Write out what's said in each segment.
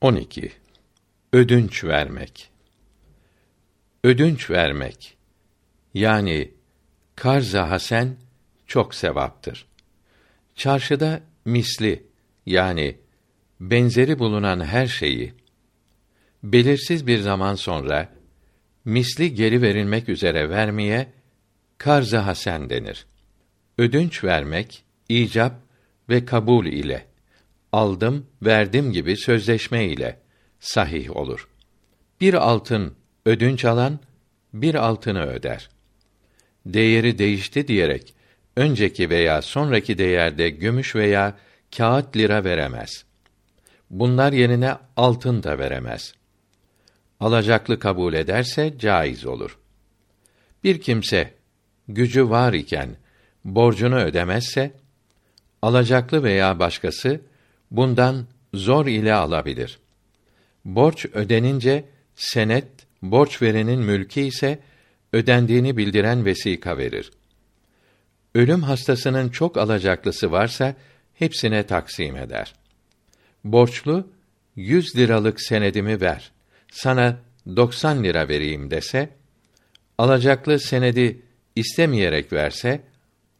12. Ödünç vermek. Ödünç vermek yani karz-ı hasen çok sevaptır. Çarşıda misli yani benzeri bulunan her şeyi belirsiz bir zaman sonra misli geri verilmek üzere vermeye karz-ı hasen denir. Ödünç vermek icap ve kabul ile aldım, verdim gibi sözleşme ile sahih olur. Bir altın ödünç alan bir altını öder. Değeri değişti diyerek önceki veya sonraki değerde gümüş veya kağıt lira veremez. Bunlar yerine altın da veremez. Alacaklı kabul ederse caiz olur. Bir kimse gücü var iken borcunu ödemezse alacaklı veya başkası bundan zor ile alabilir. Borç ödenince senet borç verenin mülkü ise ödendiğini bildiren vesika verir. Ölüm hastasının çok alacaklısı varsa hepsine taksim eder. Borçlu yüz liralık senedimi ver. Sana doksan lira vereyim dese, alacaklı senedi istemeyerek verse,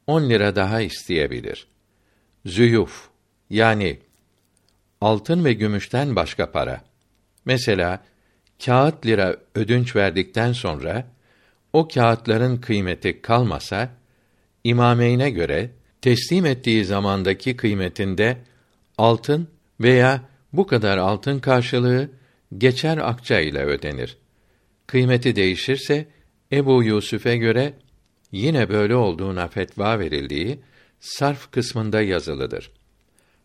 on lira daha isteyebilir. Züyuf, yani altın ve gümüşten başka para. Mesela kağıt lira ödünç verdikten sonra o kağıtların kıymeti kalmasa imameyne göre teslim ettiği zamandaki kıymetinde altın veya bu kadar altın karşılığı geçer akça ile ödenir. Kıymeti değişirse Ebu Yusuf'e göre yine böyle olduğuna fetva verildiği sarf kısmında yazılıdır.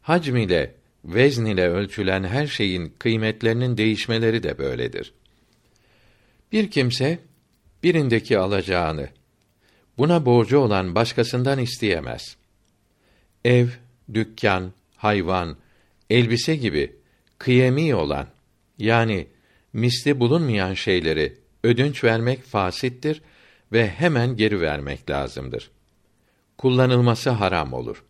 Hacm ile vezn ile ölçülen her şeyin kıymetlerinin değişmeleri de böyledir. Bir kimse birindeki alacağını buna borcu olan başkasından isteyemez. Ev, dükkan, hayvan, elbise gibi kıyemi olan yani misli bulunmayan şeyleri ödünç vermek fasittir ve hemen geri vermek lazımdır. Kullanılması haram olur.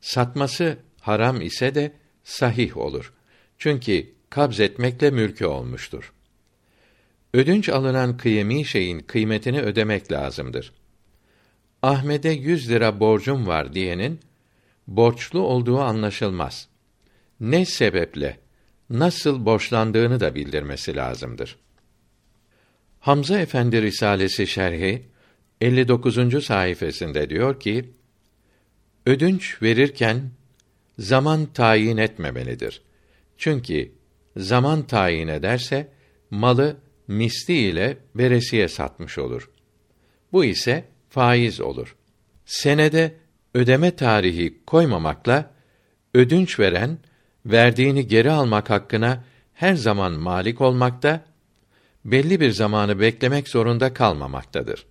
Satması haram ise de sahih olur. Çünkü kabz etmekle mülkü olmuştur. Ödünç alınan kıyemi şeyin kıymetini ödemek lazımdır. Ahmet'e yüz lira borcum var diyenin borçlu olduğu anlaşılmaz. Ne sebeple, nasıl borçlandığını da bildirmesi lazımdır. Hamza Efendi Risalesi şerhi 59. sayfasında diyor ki: Ödünç verirken zaman tayin etmemelidir. Çünkü zaman tayin ederse malı misli ile veresiye satmış olur. Bu ise faiz olur. Senede ödeme tarihi koymamakla ödünç veren verdiğini geri almak hakkına her zaman malik olmakta, belli bir zamanı beklemek zorunda kalmamaktadır.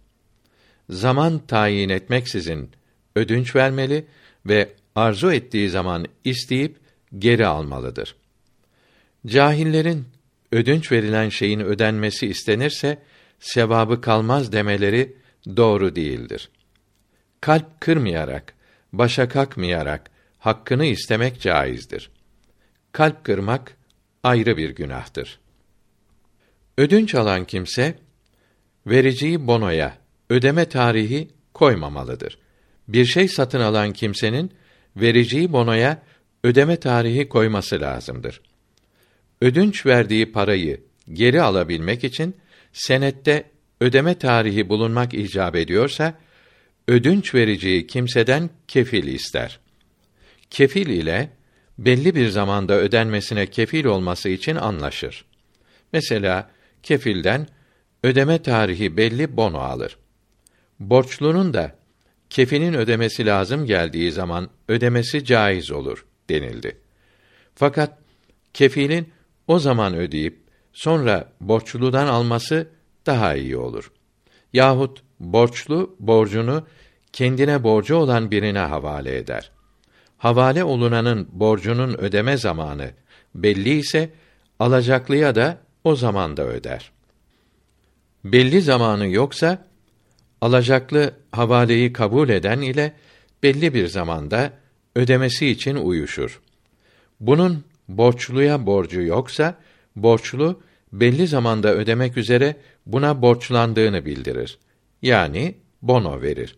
Zaman tayin etmeksizin ödünç vermeli ve arzu ettiği zaman isteyip geri almalıdır. Cahillerin ödünç verilen şeyin ödenmesi istenirse sevabı kalmaz demeleri doğru değildir. Kalp kırmayarak, başa kakmayarak hakkını istemek caizdir. Kalp kırmak ayrı bir günahtır. Ödünç alan kimse vericiyi bonoya ödeme tarihi koymamalıdır. Bir şey satın alan kimsenin vericiyi bonoya ödeme tarihi koyması lazımdır. Ödünç verdiği parayı geri alabilmek için senette ödeme tarihi bulunmak icap ediyorsa ödünç vericiyi kimseden kefil ister. Kefil ile belli bir zamanda ödenmesine kefil olması için anlaşır. Mesela kefilden ödeme tarihi belli bono alır. Borçlunun da kefinin ödemesi lazım geldiği zaman ödemesi caiz olur denildi. Fakat kefilin o zaman ödeyip sonra borçludan alması daha iyi olur. Yahut borçlu borcunu kendine borcu olan birine havale eder. Havale olunanın borcunun ödeme zamanı belli ise alacaklıya da o zamanda öder. Belli zamanı yoksa alacaklı havaleyi kabul eden ile belli bir zamanda ödemesi için uyuşur. Bunun borçluya borcu yoksa borçlu belli zamanda ödemek üzere buna borçlandığını bildirir. Yani bono verir.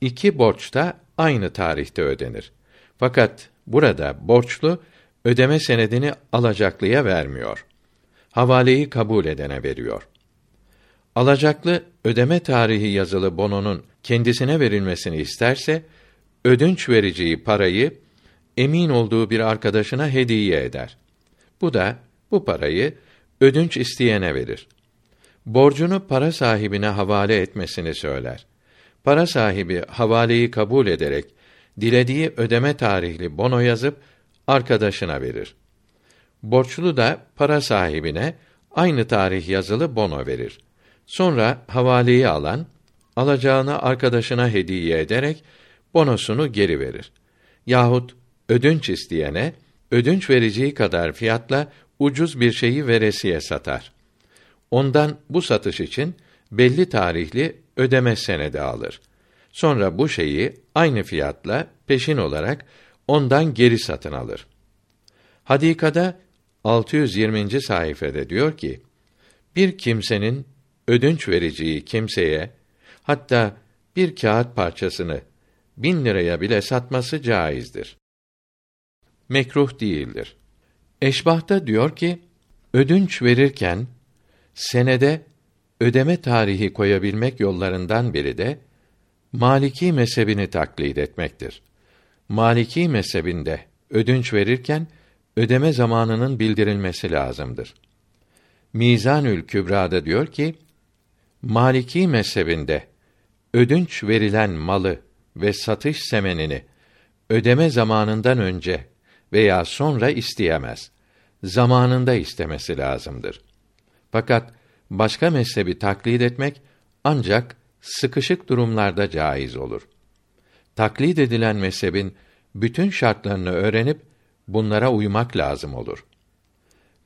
İki borç da aynı tarihte ödenir. Fakat burada borçlu ödeme senedini alacaklıya vermiyor. Havaleyi kabul edene veriyor. Alacaklı ödeme tarihi yazılı bononun kendisine verilmesini isterse ödünç vereceği parayı emin olduğu bir arkadaşına hediye eder. Bu da bu parayı ödünç isteyene verir. Borcunu para sahibine havale etmesini söyler. Para sahibi havaleyi kabul ederek dilediği ödeme tarihli bono yazıp arkadaşına verir. Borçlu da para sahibine aynı tarih yazılı bono verir. Sonra havaleyi alan alacağını arkadaşına hediye ederek bonosunu geri verir. Yahut ödünç isteyene ödünç vereceği kadar fiyatla ucuz bir şeyi veresiye satar. Ondan bu satış için belli tarihli ödeme senedi alır. Sonra bu şeyi aynı fiyatla peşin olarak ondan geri satın alır. Hadikada 620. sayfede diyor ki: Bir kimsenin ödünç vereceği kimseye hatta bir kağıt parçasını bin liraya bile satması caizdir. Mekruh değildir. Eşbah'ta diyor ki, ödünç verirken senede ödeme tarihi koyabilmek yollarından biri de Maliki mezhebini taklit etmektir. Maliki mezhebinde ödünç verirken ödeme zamanının bildirilmesi lazımdır. Mizanül Kübra'da diyor ki, Maliki mezhebinde ödünç verilen malı ve satış semenini ödeme zamanından önce veya sonra isteyemez. Zamanında istemesi lazımdır. Fakat başka mezhebi taklit etmek ancak sıkışık durumlarda caiz olur. Taklit edilen mezhebin bütün şartlarını öğrenip bunlara uymak lazım olur.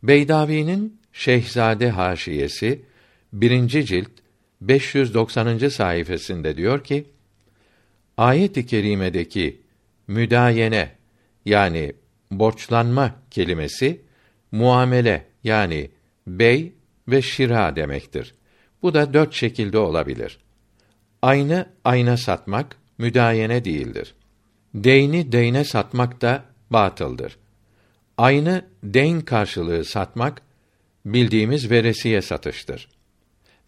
Beydavi'nin Şehzade haşiyesi birinci cilt 590. sayfasında diyor ki: Ayet-i kerimedeki müdayene yani borçlanma kelimesi muamele yani bey ve şira demektir. Bu da dört şekilde olabilir. Aynı ayna satmak müdayene değildir. Deyni deyne satmak da batıldır. Aynı deyn karşılığı satmak bildiğimiz veresiye satıştır.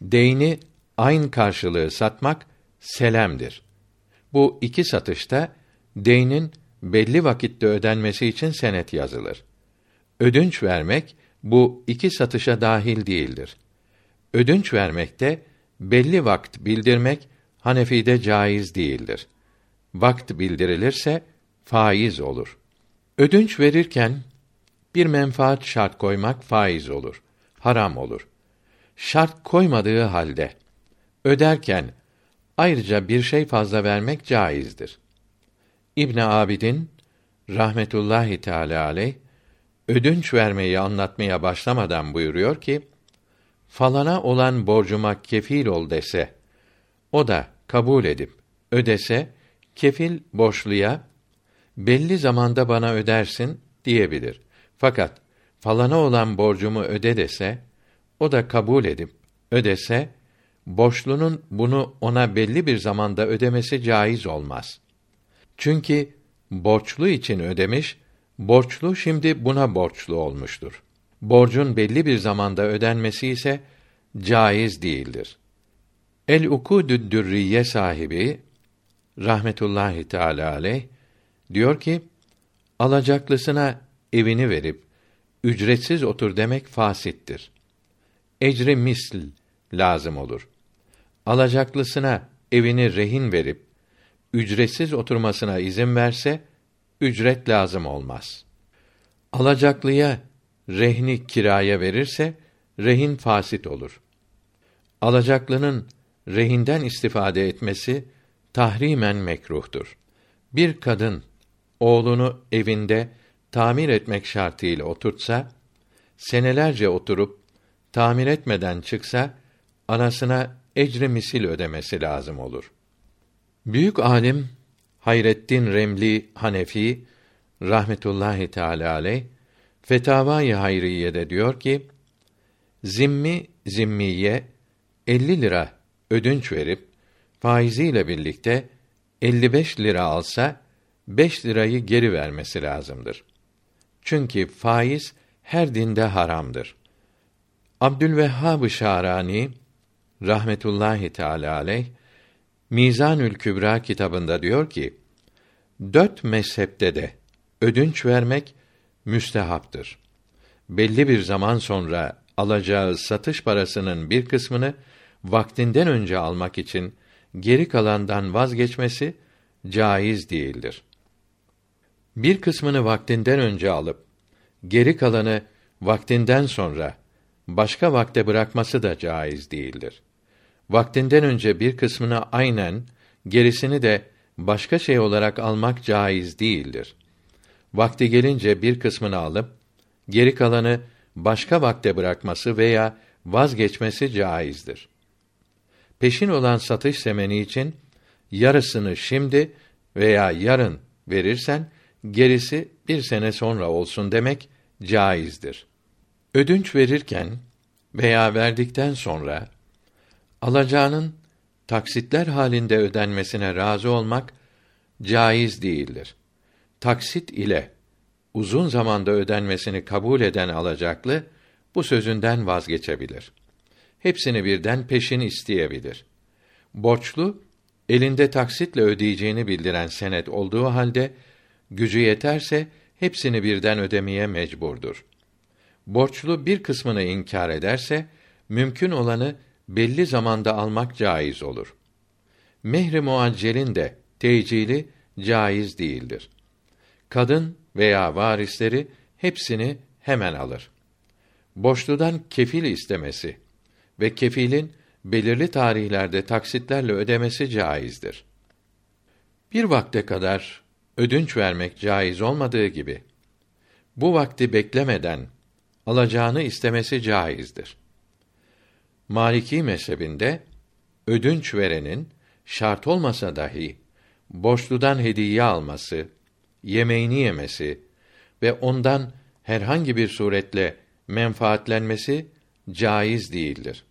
Deyni ayn karşılığı satmak selemdir. Bu iki satışta deynin belli vakitte ödenmesi için senet yazılır. Ödünç vermek bu iki satışa dahil değildir. Ödünç vermekte belli vakt bildirmek Hanefi'de caiz değildir. Vakt bildirilirse faiz olur. Ödünç verirken bir menfaat şart koymak faiz olur, haram olur. Şart koymadığı halde öderken ayrıca bir şey fazla vermek caizdir. İbn Abidin rahmetullahi teala aleyh ödünç vermeyi anlatmaya başlamadan buyuruyor ki falana olan borcuma kefil ol dese o da kabul edip ödese kefil borçluya belli zamanda bana ödersin diyebilir. Fakat falana olan borcumu öde dese o da kabul edip ödese borçlunun bunu ona belli bir zamanda ödemesi caiz olmaz. Çünkü borçlu için ödemiş, borçlu şimdi buna borçlu olmuştur. Borcun belli bir zamanda ödenmesi ise caiz değildir. El Ukudü'd Dürriye sahibi rahmetullahi teala aleyh diyor ki alacaklısına evini verip ücretsiz otur demek fasittir. Ecri misl lazım olur. Alacaklısına evini rehin verip ücretsiz oturmasına izin verse ücret lazım olmaz. Alacaklıya rehni kiraya verirse rehin fasit olur. Alacaklının rehinden istifade etmesi tahrimen mekruhtur. Bir kadın oğlunu evinde tamir etmek şartıyla oturtsa, senelerce oturup tamir etmeden çıksa anasına ecri misil ödemesi lazım olur. Büyük alim Hayrettin Remli Hanefi rahmetullahi teala aleyh Fetavai Hayriye'de diyor ki, zimmi zimmiye 50 lira ödünç verip faiziyle birlikte 55 lira alsa 5 lirayı geri vermesi lazımdır. Çünkü faiz her dinde haramdır. Abdülvehhab-ı Şarani rahmetullahi teala aleyh Mizanül Kübra kitabında diyor ki: Dört mezhepte de ödünç vermek müstehaptır. Belli bir zaman sonra alacağı satış parasının bir kısmını vaktinden önce almak için geri kalandan vazgeçmesi caiz değildir. Bir kısmını vaktinden önce alıp geri kalanı vaktinden sonra başka vakte bırakması da caiz değildir. Vaktinden önce bir kısmını aynen, gerisini de başka şey olarak almak caiz değildir. Vakti gelince bir kısmını alıp geri kalanı başka vakte bırakması veya vazgeçmesi caizdir. Peşin olan satış semeni için yarısını şimdi veya yarın verirsen gerisi bir sene sonra olsun demek caizdir. Ödünç verirken veya verdikten sonra alacağının taksitler halinde ödenmesine razı olmak caiz değildir. Taksit ile uzun zamanda ödenmesini kabul eden alacaklı bu sözünden vazgeçebilir. Hepsini birden peşin isteyebilir. Borçlu elinde taksitle ödeyeceğini bildiren senet olduğu halde gücü yeterse hepsini birden ödemeye mecburdur. Borçlu bir kısmını inkar ederse mümkün olanı belli zamanda almak caiz olur. Mehri muaccelin de tecili caiz değildir. Kadın veya varisleri hepsini hemen alır. Borçludan kefil istemesi ve kefilin belirli tarihlerde taksitlerle ödemesi caizdir. Bir vakte kadar ödünç vermek caiz olmadığı gibi bu vakti beklemeden alacağını istemesi caizdir. Maliki mezhebinde ödünç verenin şart olmasa dahi borçludan hediye alması, yemeğini yemesi ve ondan herhangi bir suretle menfaatlenmesi caiz değildir.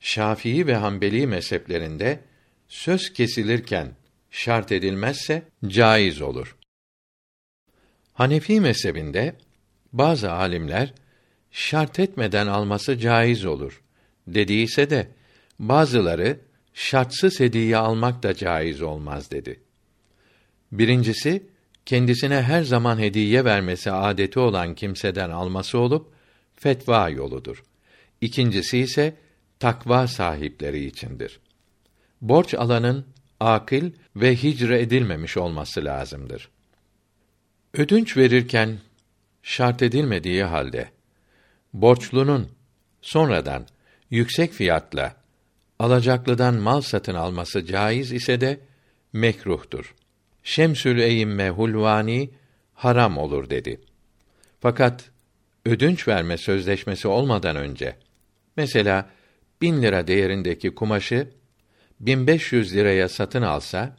Şafii ve Hanbeli mezheplerinde söz kesilirken şart edilmezse caiz olur. Hanefi mezhebinde bazı alimler şart etmeden alması caiz olur dediyse de bazıları şartsız hediye almak da caiz olmaz dedi. Birincisi kendisine her zaman hediye vermesi adeti olan kimseden alması olup fetva yoludur. İkincisi ise takva sahipleri içindir. Borç alanın akıl ve hicre edilmemiş olması lazımdır. Ödünç verirken şart edilmediği halde borçlunun sonradan yüksek fiyatla alacaklıdan mal satın alması caiz ise de mekruhtur. Şemsül Eyyimme Hulvani haram olur dedi. Fakat ödünç verme sözleşmesi olmadan önce mesela bin lira değerindeki kumaşı 1500 liraya satın alsa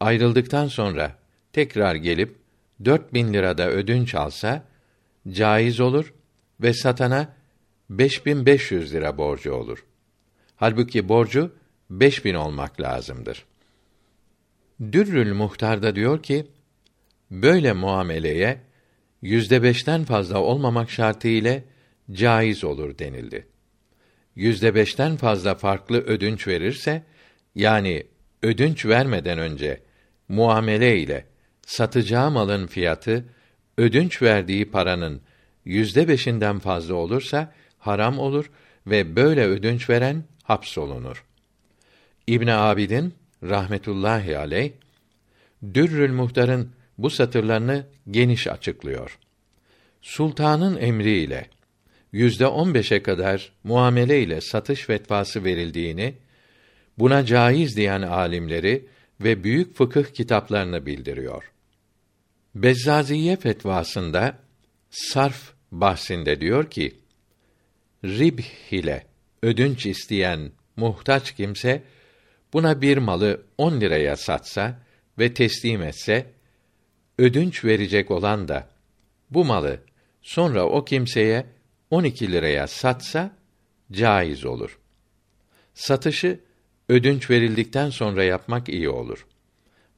ayrıldıktan sonra tekrar gelip 4000 lirada ödünç alsa caiz olur ve satana 5500 lira borcu olur. Halbuki borcu 5000 olmak lazımdır. Dürrül Muhtar'da diyor ki, böyle muameleye yüzde beşten fazla olmamak şartı ile caiz olur denildi. Yüzde beşten fazla farklı ödünç verirse, yani ödünç vermeden önce muamele ile satacağı malın fiyatı ödünç verdiği paranın yüzde beşinden fazla olursa haram olur ve böyle ödünç veren hapsolunur. İbn Abidin rahmetullahi aleyh Dürrül Muhtar'ın bu satırlarını geniş açıklıyor. Sultanın emriyle yüzde on beşe kadar muamele ile satış fetvası verildiğini, buna caiz diyen alimleri ve büyük fıkıh kitaplarını bildiriyor. Bezzaziye fetvasında sarf bahsinde diyor ki, ribh ile ödünç isteyen muhtaç kimse buna bir malı on liraya satsa ve teslim etse ödünç verecek olan da bu malı sonra o kimseye 12 liraya satsa caiz olur. Satışı ödünç verildikten sonra yapmak iyi olur.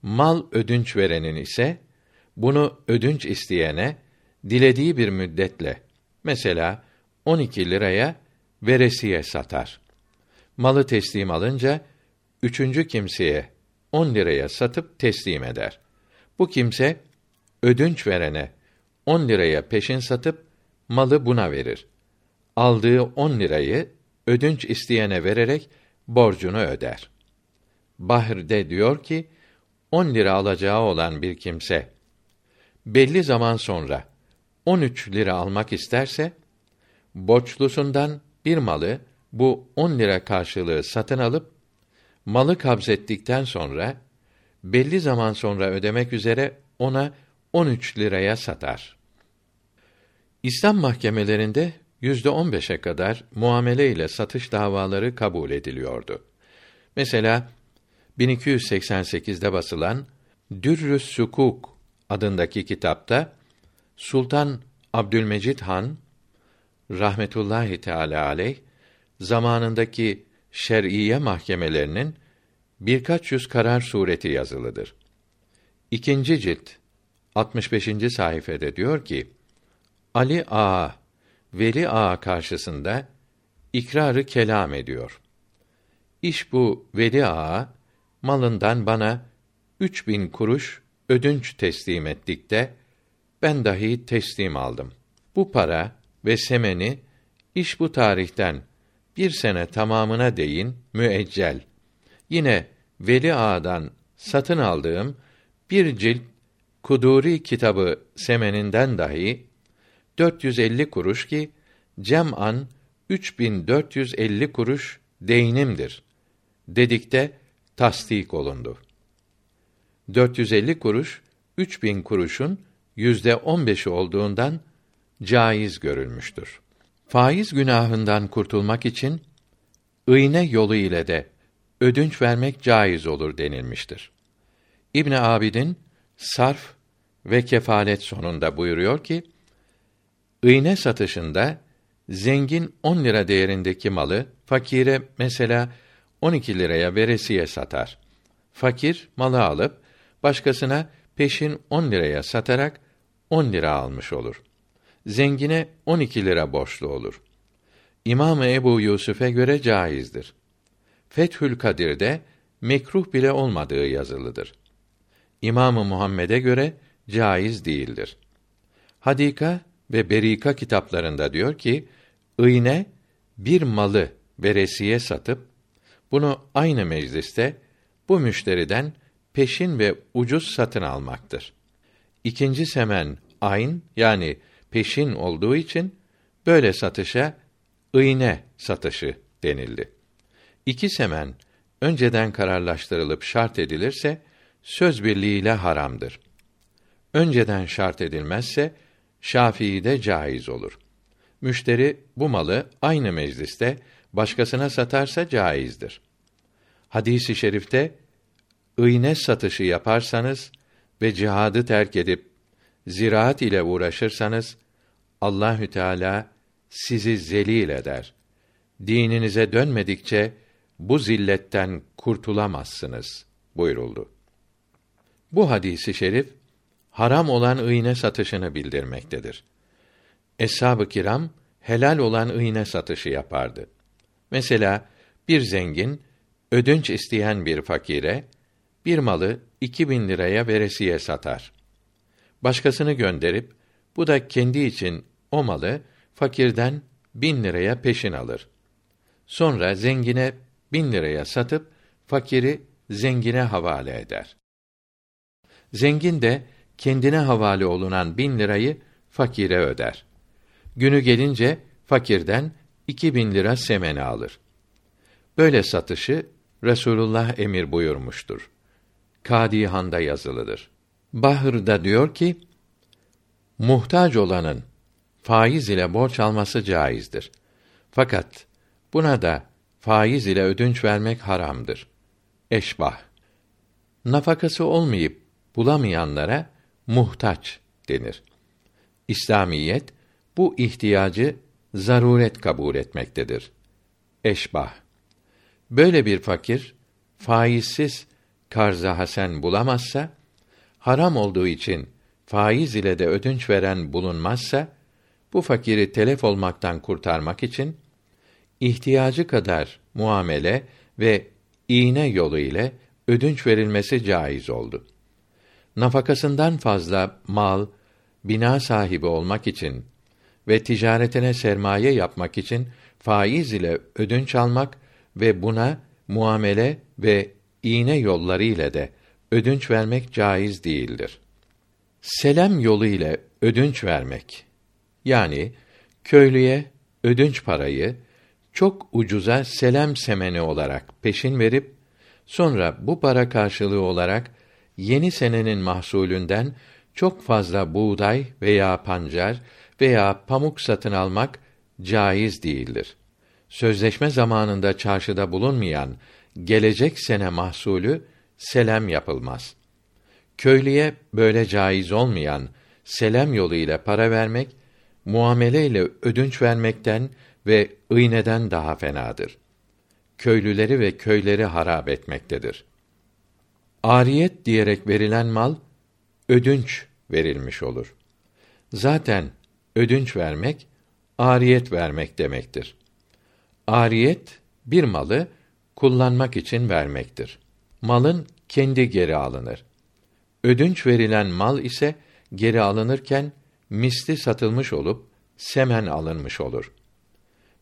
Mal ödünç verenin ise bunu ödünç isteyene dilediği bir müddetle mesela 12 liraya veresiye satar. Malı teslim alınca üçüncü kimseye 10 liraya satıp teslim eder. Bu kimse ödünç verene 10 liraya peşin satıp malı buna verir. Aldığı 10 lirayı ödünç isteyene vererek borcunu öder. Bahir'de diyor ki 10 lira alacağı olan bir kimse belli zaman sonra 13 lira almak isterse borçlusundan bir malı bu 10 lira karşılığı satın alıp malı kabzettikten sonra belli zaman sonra ödemek üzere ona 13 liraya satar. İslam mahkemelerinde yüzde on beşe kadar muamele ile satış davaları kabul ediliyordu. Mesela 1288'de basılan Dürrü's Sukuk adındaki kitapta Sultan Abdülmecid Han rahmetullahi teala aleyh zamanındaki şer'iye mahkemelerinin birkaç yüz karar sureti yazılıdır. İkinci cilt 65. sayfede diyor ki: Ali Ağa Veli Ağa karşısında ikrarı kelam ediyor. İş bu Veli Ağa malından bana üç bin kuruş ödünç teslim ettik de ben dahi teslim aldım. Bu para ve semeni iş bu tarihten bir sene tamamına değin müeccel. Yine Veli Ağa'dan satın aldığım bir cilt Kuduri kitabı semeninden dahi 450 kuruş ki cem'an 3450 kuruş değinimdir. Dedikte tasdik olundu. 450 kuruş 3000 kuruşun yüzde on beşi olduğundan caiz görülmüştür. Faiz günahından kurtulmak için iğne yolu ile de ödünç vermek caiz olur denilmiştir. İbn Abidin sarf ve kefalet sonunda buyuruyor ki iğne satışında zengin 10 lira değerindeki malı fakire mesela 12 liraya veresiye satar. Fakir malı alıp başkasına peşin 10 liraya satarak 10 lira almış olur. Zengine 12 lira borçlu olur. İmam Ebu Yusuf'e göre caizdir. Fethül Kadir'de mekruh bile olmadığı yazılıdır. İmamı Muhammed'e göre caiz değildir. Hadika ve Berika kitaplarında diyor ki, iğne bir malı veresiye satıp bunu aynı mecliste bu müşteriden peşin ve ucuz satın almaktır. İkinci semen ayn yani peşin olduğu için böyle satışa iğne satışı denildi. İki semen önceden kararlaştırılıp şart edilirse söz birliğiyle haramdır. Önceden şart edilmezse Şafii'de caiz olur. Müşteri bu malı aynı mecliste başkasına satarsa caizdir. Hadisi i şerifte iğne satışı yaparsanız ve cihadı terk edip ziraat ile uğraşırsanız Allahü Teala sizi zelil eder. Dininize dönmedikçe bu zilletten kurtulamazsınız buyuruldu. Bu hadisi şerif haram olan iğne satışını bildirmektedir. Eshab-ı kiram helal olan iğne satışı yapardı. Mesela bir zengin ödünç isteyen bir fakire bir malı iki bin liraya veresiye satar. Başkasını gönderip bu da kendi için o malı fakirden bin liraya peşin alır. Sonra zengine bin liraya satıp fakiri zengine havale eder. Zengin de kendine havale olunan bin lirayı fakire öder. Günü gelince fakirden iki bin lira semeni alır. Böyle satışı Resulullah emir buyurmuştur. Kadihan'da yazılıdır. Bahır'da diyor ki, muhtaç olanın faiz ile borç alması caizdir. Fakat buna da faiz ile ödünç vermek haramdır. Eşbah. Nafakası olmayıp bulamayanlara muhtaç denir. İslamiyet bu ihtiyacı zaruret kabul etmektedir. Eşbah Böyle bir fakir faizsiz karza hasen bulamazsa haram olduğu için faiz ile de ödünç veren bulunmazsa bu fakiri telef olmaktan kurtarmak için ihtiyacı kadar muamele ve iğne yolu ile ödünç verilmesi caiz oldu. Nafakasından fazla mal, bina sahibi olmak için ve ticaretine sermaye yapmak için faiz ile ödünç almak ve buna muamele ve iğne yolları ile de ödünç vermek caiz değildir. Selam yolu ile ödünç vermek yani köylüye ödünç parayı çok ucuza selam semeni olarak peşin verip sonra bu para karşılığı olarak yeni senenin mahsulünden çok fazla buğday veya pancar veya pamuk satın almak caiz değildir. Sözleşme zamanında çarşıda bulunmayan gelecek sene mahsulü selam yapılmaz. Köylüye böyle caiz olmayan selam yolu ile para vermek muamele ile ödünç vermekten ve iğneden daha fenadır. Köylüleri ve köyleri harap etmektedir. Ariyet diyerek verilen mal ödünç verilmiş olur. Zaten ödünç vermek ariyet vermek demektir. Ariyet bir malı kullanmak için vermektir. Malın kendi geri alınır. Ödünç verilen mal ise geri alınırken misli satılmış olup semen alınmış olur.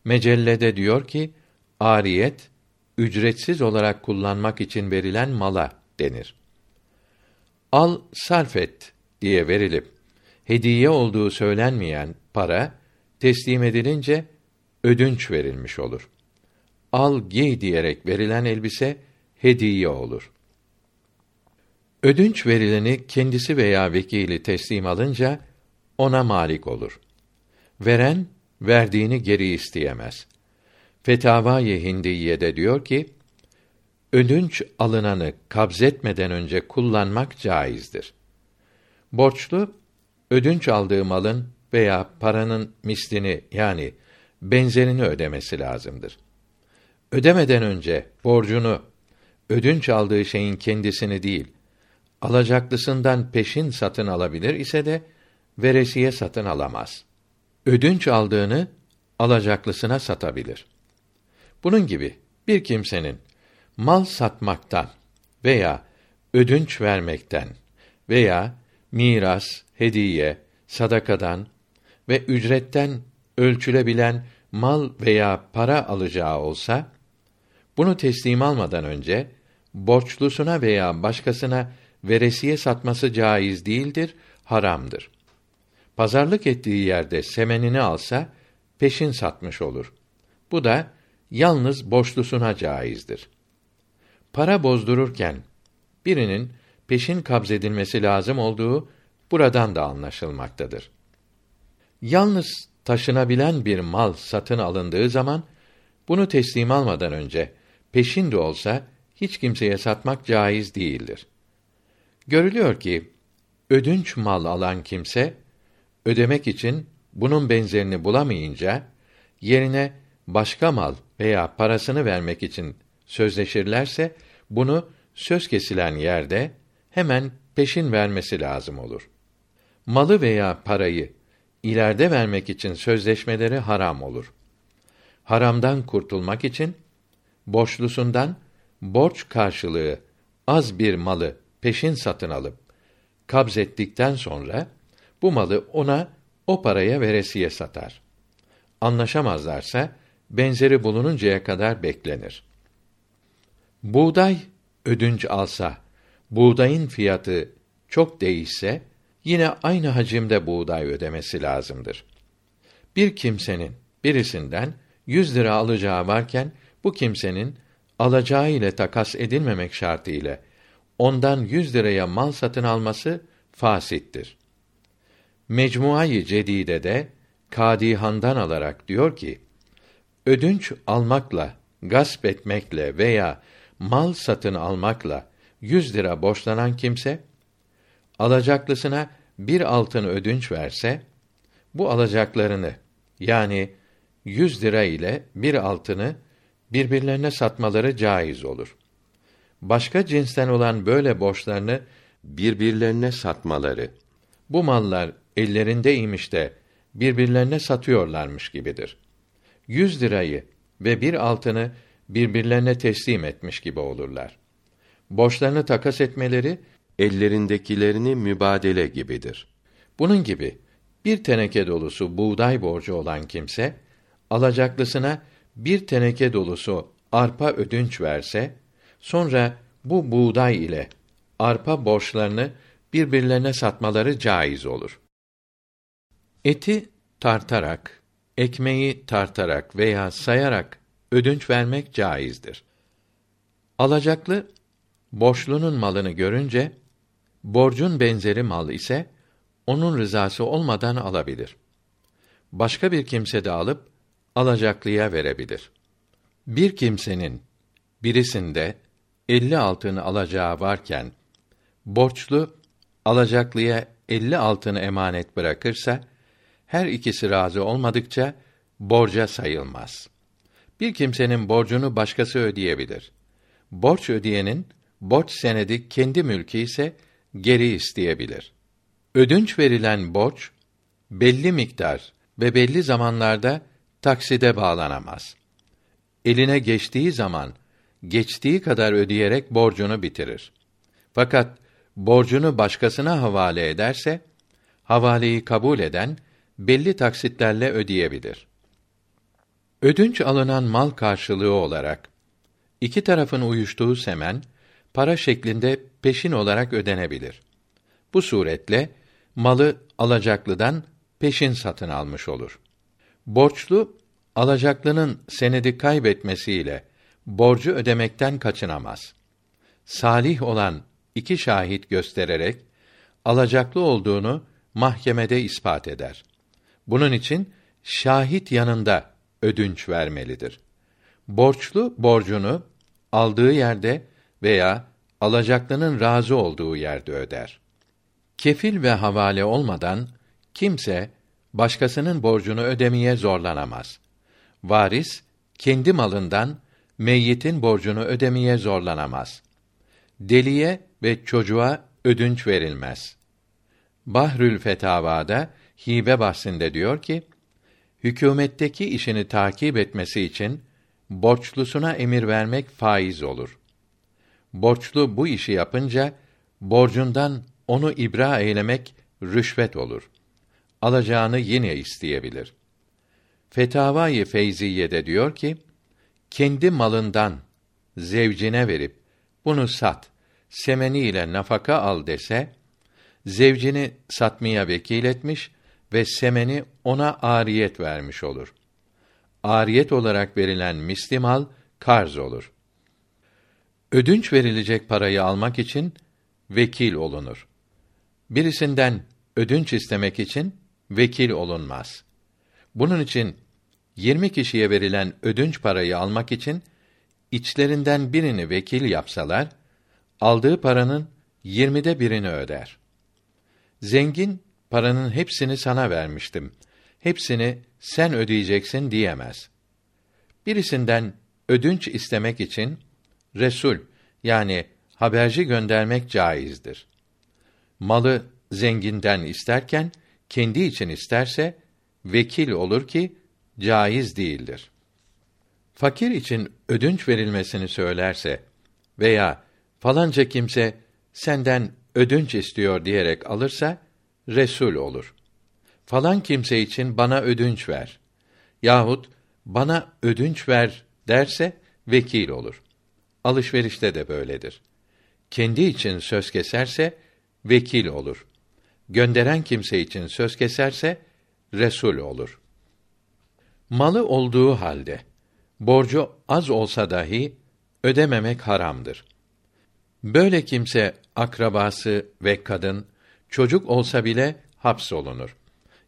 Mecellede diyor ki ariyet ücretsiz olarak kullanmak için verilen mala denir. Al sarf et diye verilip hediye olduğu söylenmeyen para teslim edilince ödünç verilmiş olur. Al giy diyerek verilen elbise hediye olur. Ödünç verileni kendisi veya vekili teslim alınca ona malik olur. Veren verdiğini geri isteyemez. Fetavâ-i Hindiye'de diyor ki, ödünç alınanı kabzetmeden önce kullanmak caizdir. Borçlu ödünç aldığı malın veya paranın mislini yani benzerini ödemesi lazımdır. Ödemeden önce borcunu ödünç aldığı şeyin kendisini değil, alacaklısından peşin satın alabilir ise de veresiye satın alamaz. Ödünç aldığını alacaklısına satabilir. Bunun gibi bir kimsenin mal satmaktan veya ödünç vermekten veya miras, hediye, sadakadan ve ücretten ölçülebilen mal veya para alacağı olsa bunu teslim almadan önce borçlusuna veya başkasına veresiye satması caiz değildir, haramdır. Pazarlık ettiği yerde semenini alsa peşin satmış olur. Bu da yalnız borçlusuna caizdir. Para bozdururken birinin peşin kabzedilmesi lazım olduğu buradan da anlaşılmaktadır. Yalnız taşınabilen bir mal satın alındığı zaman bunu teslim almadan önce peşin de olsa hiç kimseye satmak caiz değildir. Görülüyor ki ödünç mal alan kimse ödemek için bunun benzerini bulamayınca yerine başka mal veya parasını vermek için sözleşirlerse bunu söz kesilen yerde hemen peşin vermesi lazım olur. Malı veya parayı ileride vermek için sözleşmeleri haram olur. Haramdan kurtulmak için borçlusundan borç karşılığı az bir malı peşin satın alıp kabzettikten sonra bu malı ona o paraya veresiye satar. Anlaşamazlarsa benzeri bulununcaya kadar beklenir. Buğday ödünç alsa, buğdayın fiyatı çok değişse yine aynı hacimde buğday ödemesi lazımdır. Bir kimsenin birisinden yüz lira alacağı varken bu kimsenin alacağı ile takas edilmemek şartı ile ondan yüz liraya mal satın alması fasittir. Mecmuayı Cedide de Kadihan'dan alarak diyor ki: Ödünç almakla, gasp etmekle veya mal satın almakla yüz lira borçlanan kimse alacaklısına bir altın ödünç verse, bu alacaklarını yani 100 lira ile bir altını birbirlerine satmaları caiz olur. Başka cinsten olan böyle borçlarını birbirlerine satmaları bu mallar ellerindeymiş de birbirlerine satıyorlarmış gibidir. 100 lirayı ve bir altını birbirlerine teslim etmiş gibi olurlar. Borçlarını takas etmeleri ellerindekilerini mübadele gibidir. bunun gibi bir teneke dolusu buğday borcu olan kimse alacaklısına bir teneke dolusu arpa ödünç verse sonra bu buğday ile arpa borçlarını birbirlerine satmaları caiz olur. Eti tartarak, ekmeği tartarak veya sayarak ödünç vermek caizdir. Alacaklı borçlunun malını görünce borcun benzeri mal ise onun rızası olmadan alabilir. Başka bir kimse de alıp alacaklıya verebilir. Bir kimsenin birisinde elli altın alacağı varken borçlu alacaklıya elli altını emanet bırakırsa her ikisi razı olmadıkça borca sayılmaz. Bir kimsenin borcunu başkası ödeyebilir. Borç ödeyenin borç senedi kendi mülkü ise geri isteyebilir. Ödünç verilen borç belli miktar ve belli zamanlarda takside bağlanamaz. Eline geçtiği zaman geçtiği kadar ödeyerek borcunu bitirir. Fakat borcunu başkasına havale ederse havaleyi kabul eden belli taksitlerle ödeyebilir. Ödünç alınan mal karşılığı olarak iki tarafın uyuştuğu semen para şeklinde peşin olarak ödenebilir. Bu suretle malı alacaklıdan peşin satın almış olur. Borçlu alacaklının senedi kaybetmesiyle borcu ödemekten kaçınamaz. Salih olan iki şahit göstererek alacaklı olduğunu mahkemede ispat eder. Bunun için şahit yanında ödünç vermelidir. Borçlu borcunu aldığı yerde veya alacaklının razı olduğu yerde öder. Kefil ve havale olmadan kimse başkasının borcunu ödemeye zorlanamaz. Varis kendi malından meyyitin borcunu ödemeye zorlanamaz. Deliye ve çocuğa ödünç verilmez. Bahrül Fetavada hibe bahsinde diyor ki, hükümetteki işini takip etmesi için borçlusuna emir vermek faiz olur. Borçlu bu işi yapınca borcundan onu ibra eylemek rüşvet olur. Alacağını yine isteyebilir. Fetavai Feyziye'de diyor ki, kendi malından zevcine verip bunu sat, semeni ile nafaka al dese, zevcini satmaya vekil etmiş ve semeni ona ariyet vermiş olur. Ariyet olarak verilen mislimal karz olur. Ödünç verilecek parayı almak için vekil olunur. Birisinden ödünç istemek için vekil olunmaz. Bunun için 20 kişiye verilen ödünç parayı almak için içlerinden birini vekil yapsalar, aldığı paranın yirmide birini öder. Zengin, paranın hepsini sana vermiştim. Hepsini sen ödeyeceksin diyemez. Birisinden ödünç istemek için resul yani haberci göndermek caizdir. Malı zenginden isterken kendi için isterse vekil olur ki caiz değildir. Fakir için ödünç verilmesini söylerse veya falanca kimse senden ödünç istiyor diyerek alırsa resul olur. Falan kimse için bana ödünç ver yahut bana ödünç ver derse vekil olur. Alışverişte de böyledir. Kendi için söz keserse vekil olur. Gönderen kimse için söz keserse resul olur. Malı olduğu halde borcu az olsa dahi ödememek haramdır. Böyle kimse akrabası ve kadın çocuk olsa bile hapsolunur.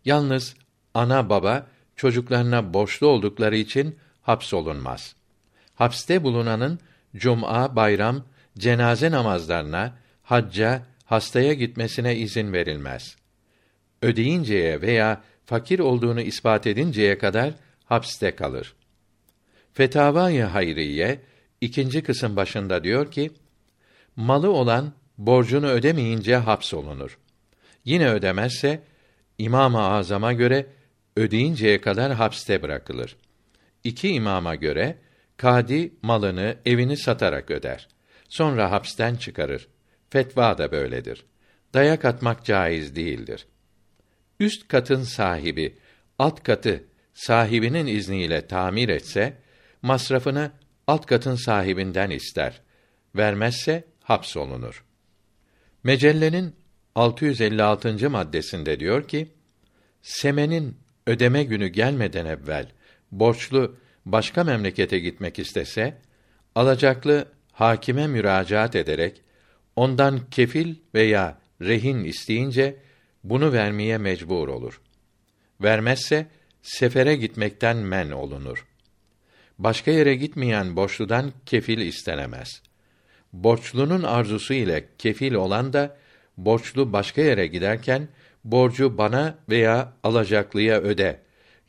Yalnız ana baba çocuklarına borçlu oldukları için hapsolunmaz. Hapste bulunanın cuma, bayram, cenaze namazlarına, hacca, hastaya gitmesine izin verilmez. Ödeyinceye veya fakir olduğunu ispat edinceye kadar hapiste kalır. Fetavâ-i Hayriye ikinci kısım başında diyor ki: Malı olan borcunu ödemeyince hapsolunur. Yine ödemezse İmam-ı Azam'a göre ödeyinceye kadar hapiste bırakılır. İki imama göre kadi malını, evini satarak öder. Sonra hapisten çıkarır. Fetva da böyledir. Dayak atmak caiz değildir. Üst katın sahibi alt katı sahibinin izniyle tamir etse masrafını alt katın sahibinden ister. Vermezse hapsolunur. Mecellenin 656. maddesinde diyor ki: Semenin ödeme günü gelmeden evvel borçlu başka memlekete gitmek istese, alacaklı hakime müracaat ederek ondan kefil veya rehin isteyince bunu vermeye mecbur olur. Vermezse sefere gitmekten men olunur. Başka yere gitmeyen borçludan kefil istenemez. Borçlunun arzusu ile kefil olan da borçlu başka yere giderken borcu bana veya alacaklıya öde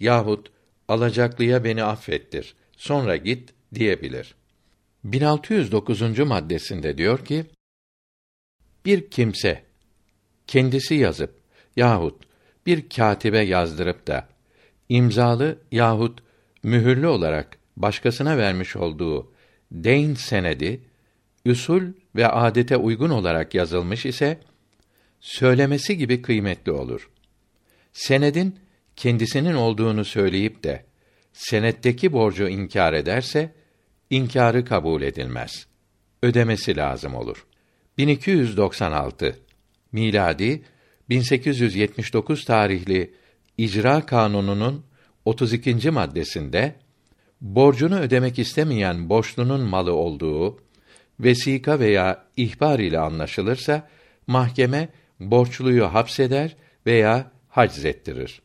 yahut alacaklıya beni affettir. Sonra git diyebilir. 1609. maddesinde diyor ki: Bir kimse kendisi yazıp yahut bir katibe yazdırıp da imzalı yahut mühürlü olarak başkasına vermiş olduğu deyn senedi üsul ve adete uygun olarak yazılmış ise söylemesi gibi kıymetli olur. Senedin kendisinin olduğunu söyleyip de senetteki borcu inkar ederse inkarı kabul edilmez. Ödemesi lazım olur. 1296 miladi 1879 tarihli İcra Kanunu'nun 32. maddesinde borcunu ödemek istemeyen borçlunun malı olduğu vesika veya ihbar ile anlaşılırsa mahkeme borçluyu hapseder veya haczettirir.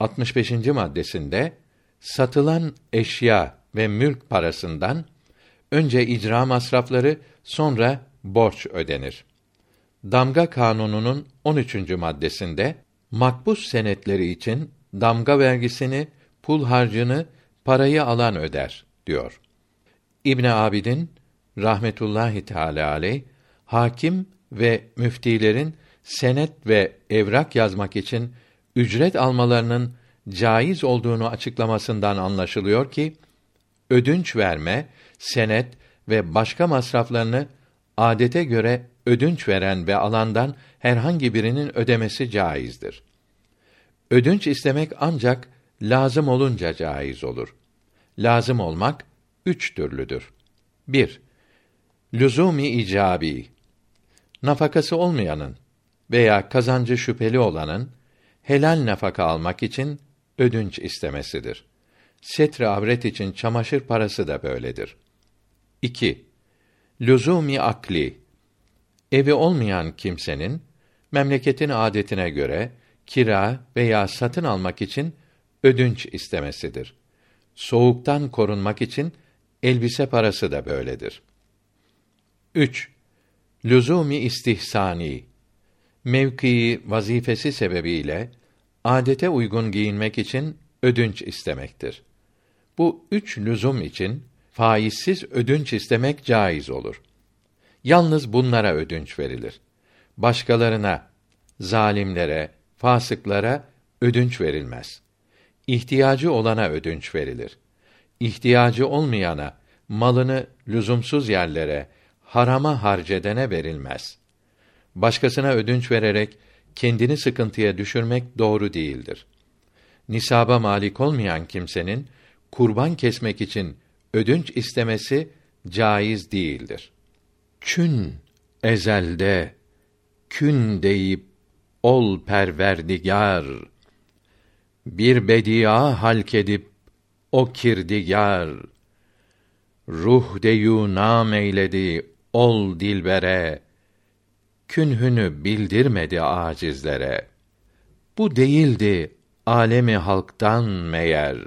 65. maddesinde satılan eşya ve mülk parasından önce icra masrafları sonra borç ödenir. Damga Kanunu'nun 13. maddesinde makbuz senetleri için damga vergisini, pul harcını parayı alan öder diyor. İbn Abidin rahmetullahi teala aleyh hakim ve müftilerin senet ve evrak yazmak için ücret almalarının caiz olduğunu açıklamasından anlaşılıyor ki ödünç verme, senet ve başka masraflarını adete göre ödünç veren ve alandan herhangi birinin ödemesi caizdir. Ödünç istemek ancak lazım olunca caiz olur. Lazım olmak üç türlüdür. 1. Lüzumi icabi. Nafakası olmayanın veya kazancı şüpheli olanın helal nafaka almak için ödünç istemesidir. Setre avret için çamaşır parası da böyledir. 2. Lüzumi akli. Evi olmayan kimsenin memleketin adetine göre kira veya satın almak için ödünç istemesidir. Soğuktan korunmak için elbise parası da böyledir. 3. Lüzumi istihsani. Mevkii, vazifesi sebebiyle adete uygun giyinmek için ödünç istemektir. Bu üç lüzum için faizsiz ödünç istemek caiz olur. Yalnız bunlara ödünç verilir. Başkalarına, zalimlere, fasıklara ödünç verilmez. İhtiyacı olana ödünç verilir. İhtiyacı olmayana, malını lüzumsuz yerlere, harama harcedene verilmez. Başkasına ödünç vererek kendini sıkıntıya düşürmek doğru değildir. Nisaba malik olmayan kimsenin kurban kesmek için ödünç istemesi caiz değildir. Kün ezelde kün deyip ol perverdigar. Bir bedia halk edip o kirdigar. Ruh deyu nam eyledi ol dilbere. Künhünü bildirmedi acizlere. Bu değildi alemi halktan meğer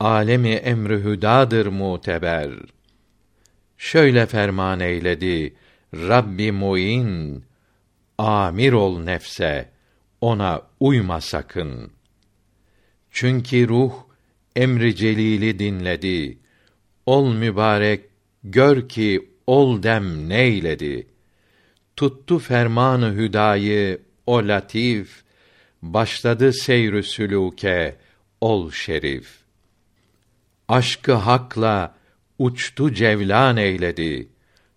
alemi emrü hüdadır muteber şöyle ferman eyledi Rabbi muin amir ol nefse ona uyma sakın Çünkü ruh emri celili dinledi. Ol mübarek gör ki ol dem neyledi. Tuttu fermanı hüdayı o latif başladı seyrü sülûke ol şerif. Aşkı hakla uçtu cevlan eyledi.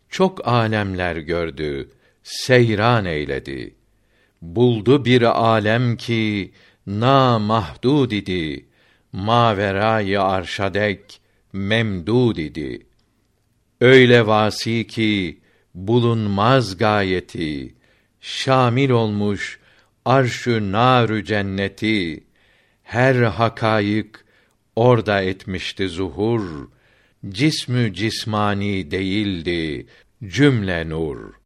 Çok alemler gördü, seyran eyledi. Buldu bir alem ki na mahdud idi. Maverayı arşadek memdud idi. Öyle vasi ki bulunmaz gayeti şamil olmuş arşu narü cenneti her hakayık orada etmişti zuhur. Cismü cismani değildi cümle nur